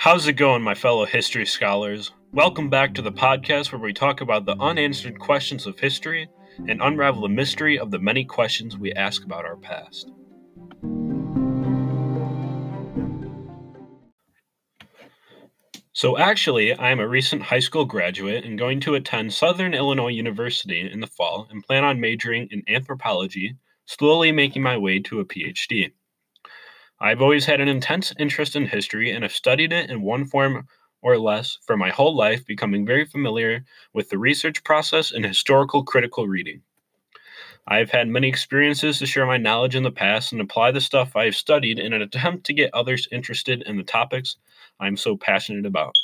How's it going, my fellow history scholars? Welcome back to the podcast where we talk about the unanswered questions of history and unravel the mystery of the many questions we ask about our past. So, actually, I am a recent high school graduate and going to attend Southern Illinois University in the fall and plan on majoring in anthropology, slowly making my way to a PhD. I've always had an intense interest in history and have studied it in one form or less for my whole life, becoming very familiar with the research process and historical critical reading. I've had many experiences to share my knowledge in the past and apply the stuff I have studied in an attempt to get others interested in the topics I'm so passionate about.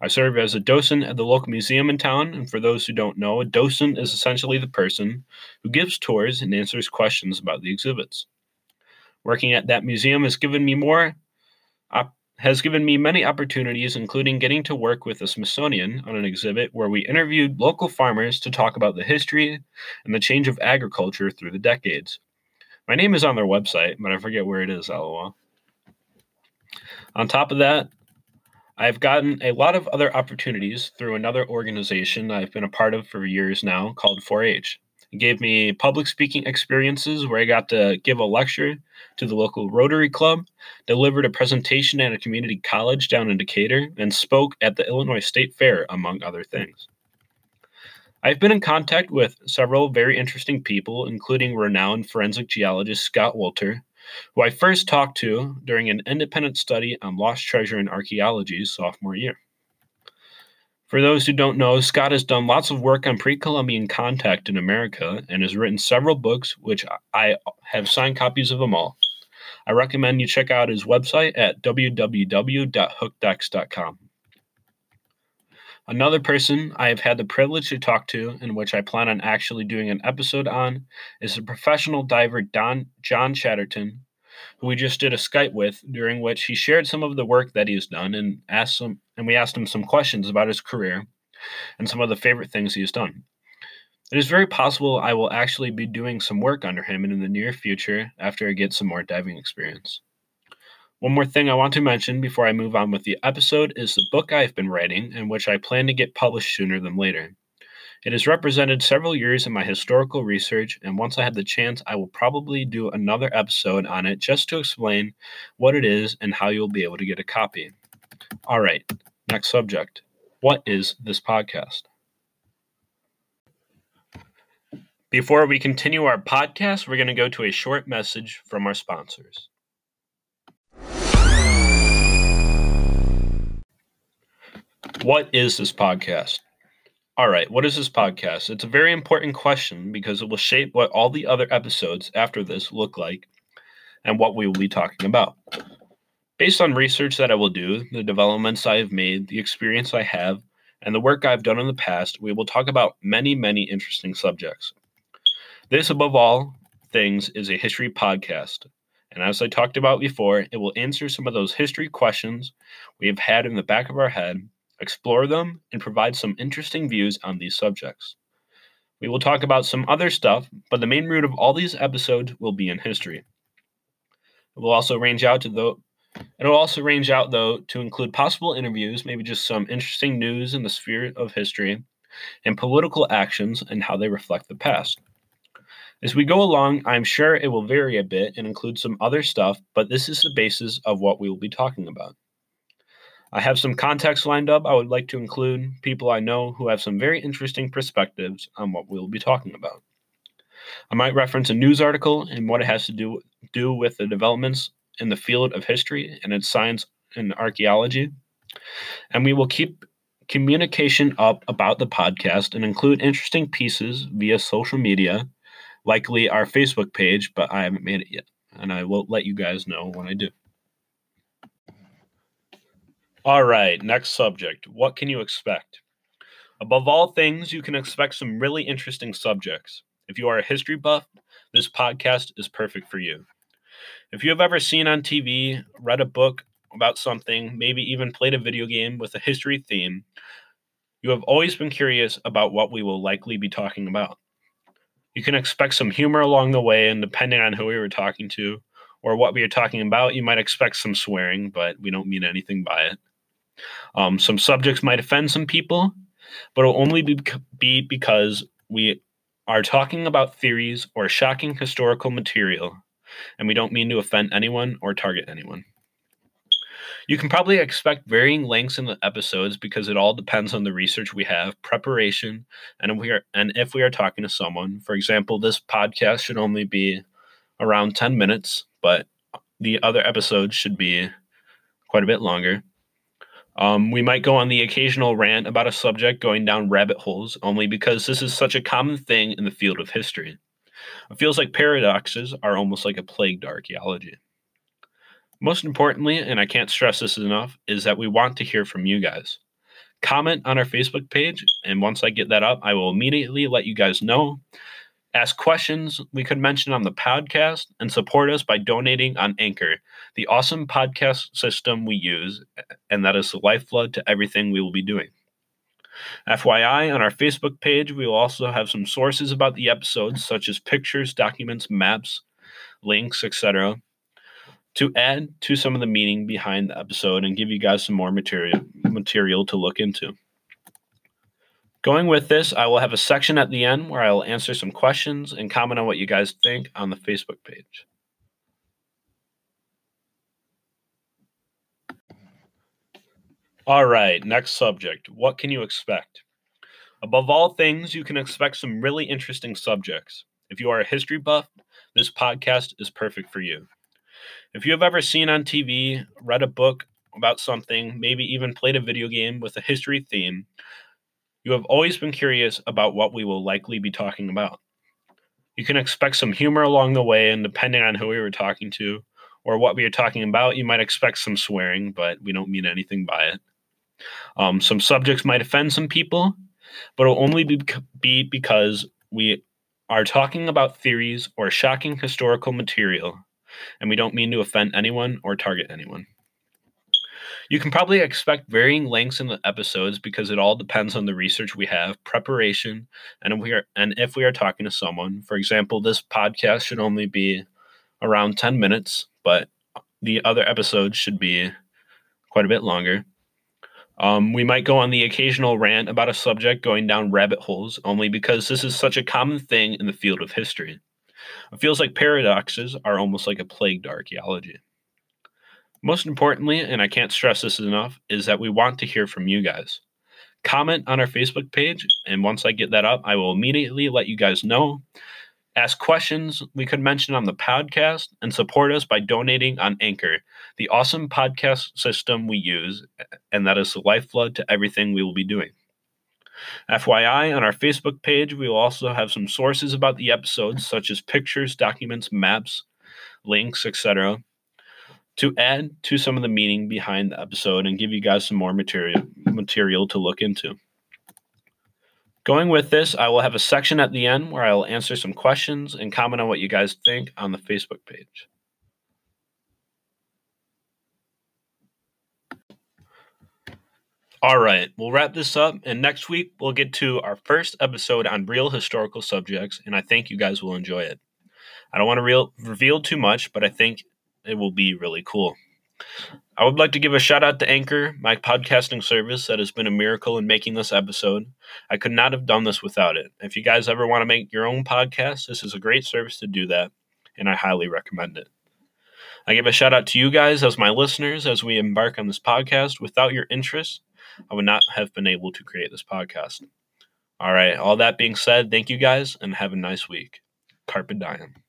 I serve as a docent at the local museum in town, and for those who don't know, a docent is essentially the person who gives tours and answers questions about the exhibits. Working at that museum has given me more op- has given me many opportunities, including getting to work with the Smithsonian on an exhibit where we interviewed local farmers to talk about the history and the change of agriculture through the decades. My name is on their website, but I forget where it is, lol. On top of that, I've gotten a lot of other opportunities through another organization I've been a part of for years now called 4 H. It gave me public speaking experiences where I got to give a lecture to the local Rotary Club, delivered a presentation at a community college down in Decatur, and spoke at the Illinois State Fair, among other things. I've been in contact with several very interesting people, including renowned forensic geologist Scott Wolter, who I first talked to during an independent study on lost treasure in archaeology sophomore year. For those who don't know, Scott has done lots of work on pre Columbian contact in America and has written several books, which I have signed copies of them all. I recommend you check out his website at www.hookedx.com. Another person I have had the privilege to talk to, and which I plan on actually doing an episode on, is the professional diver Don John Chatterton, who we just did a Skype with, during which he shared some of the work that he has done and asked some, and we asked him some questions about his career and some of the favorite things he has done. It is very possible I will actually be doing some work under him in the near future after I get some more diving experience. One more thing I want to mention before I move on with the episode is the book I've been writing and which I plan to get published sooner than later. It has represented several years in my historical research, and once I have the chance, I will probably do another episode on it just to explain what it is and how you'll be able to get a copy. All right, next subject. What is this podcast? Before we continue our podcast, we're going to go to a short message from our sponsors. What is this podcast? All right, what is this podcast? It's a very important question because it will shape what all the other episodes after this look like and what we will be talking about. Based on research that I will do, the developments I have made, the experience I have, and the work I've done in the past, we will talk about many, many interesting subjects. This, above all things, is a history podcast. And as I talked about before, it will answer some of those history questions we have had in the back of our head explore them, and provide some interesting views on these subjects. We will talk about some other stuff, but the main root of all these episodes will be in history. It will also range out to the It'll also range out though to include possible interviews, maybe just some interesting news in the sphere of history, and political actions and how they reflect the past. As we go along, I'm sure it will vary a bit and include some other stuff, but this is the basis of what we will be talking about. I have some context lined up. I would like to include people I know who have some very interesting perspectives on what we'll be talking about. I might reference a news article and what it has to do, do with the developments in the field of history and its science and archaeology. And we will keep communication up about the podcast and include interesting pieces via social media, likely our Facebook page, but I haven't made it yet. And I will let you guys know when I do. All right, next subject. What can you expect? Above all things, you can expect some really interesting subjects. If you are a history buff, this podcast is perfect for you. If you have ever seen on TV, read a book about something, maybe even played a video game with a history theme, you have always been curious about what we will likely be talking about. You can expect some humor along the way, and depending on who we were talking to or what we are talking about, you might expect some swearing, but we don't mean anything by it. Um, some subjects might offend some people, but it'll only be, be because we are talking about theories or shocking historical material, and we don't mean to offend anyone or target anyone. You can probably expect varying lengths in the episodes because it all depends on the research we have, preparation, and if we are and if we are talking to someone. For example, this podcast should only be around 10 minutes, but the other episodes should be quite a bit longer. Um, we might go on the occasional rant about a subject going down rabbit holes only because this is such a common thing in the field of history. It feels like paradoxes are almost like a plague to archaeology. Most importantly, and I can't stress this enough, is that we want to hear from you guys. Comment on our Facebook page, and once I get that up, I will immediately let you guys know. Ask questions we could mention on the podcast, and support us by donating on Anchor, the awesome podcast system we use, and that is the lifeblood to everything we will be doing. FYI, on our Facebook page, we will also have some sources about the episodes, such as pictures, documents, maps, links, etc to add to some of the meaning behind the episode and give you guys some more material material to look into. Going with this, I will have a section at the end where I will answer some questions and comment on what you guys think on the Facebook page. All right, next subject. What can you expect? Above all things, you can expect some really interesting subjects. If you are a history buff, this podcast is perfect for you. If you have ever seen on TV, read a book about something, maybe even played a video game with a history theme, you have always been curious about what we will likely be talking about. You can expect some humor along the way, and depending on who we were talking to or what we are talking about, you might expect some swearing, but we don't mean anything by it. Um, some subjects might offend some people, but it'll only be, be because we are talking about theories or shocking historical material and we don't mean to offend anyone or target anyone. You can probably expect varying lengths in the episodes because it all depends on the research we have, preparation, and if we are and if we are talking to someone. For example, this podcast should only be around 10 minutes, but the other episodes should be quite a bit longer. Um, we might go on the occasional rant about a subject going down rabbit holes only because this is such a common thing in the field of history. It feels like paradoxes are almost like a plague to archaeology. Most importantly, and I can't stress this enough, is that we want to hear from you guys. Comment on our Facebook page, and once I get that up, I will immediately let you guys know. Ask questions we could mention on the podcast, and support us by donating on Anchor, the awesome podcast system we use, and that is the lifeblood to everything we will be doing. FYI, on our Facebook page, we will also have some sources about the episodes, such as pictures, documents, maps, links, etc., to add to some of the meaning behind the episode and give you guys some more material material to look into. Going with this, I will have a section at the end where I will answer some questions and comment on what you guys think on the Facebook page. All right, we'll wrap this up, and next week we'll get to our first episode on real historical subjects, and I think you guys will enjoy it. I don't want to real, reveal too much, but I think it will be really cool. I would like to give a shout out to Anchor, my podcasting service that has been a miracle in making this episode. I could not have done this without it. If you guys ever want to make your own podcast, this is a great service to do that, and I highly recommend it. I give a shout out to you guys as my listeners as we embark on this podcast. Without your interest, I would not have been able to create this podcast. All right, all that being said, thank you guys and have a nice week. Carpe diem.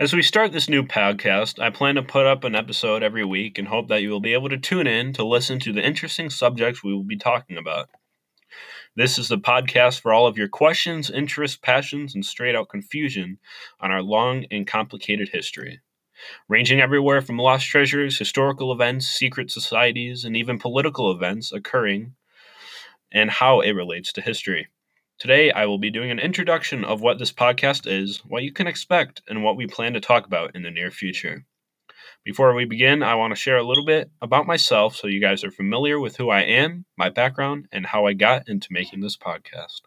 As we start this new podcast, I plan to put up an episode every week and hope that you will be able to tune in to listen to the interesting subjects we will be talking about. This is the podcast for all of your questions, interests, passions, and straight out confusion on our long and complicated history ranging everywhere from lost treasures, historical events, secret societies, and even political events occurring and how it relates to history. Today, I will be doing an introduction of what this podcast is, what you can expect, and what we plan to talk about in the near future. Before we begin, I want to share a little bit about myself so you guys are familiar with who I am, my background, and how I got into making this podcast.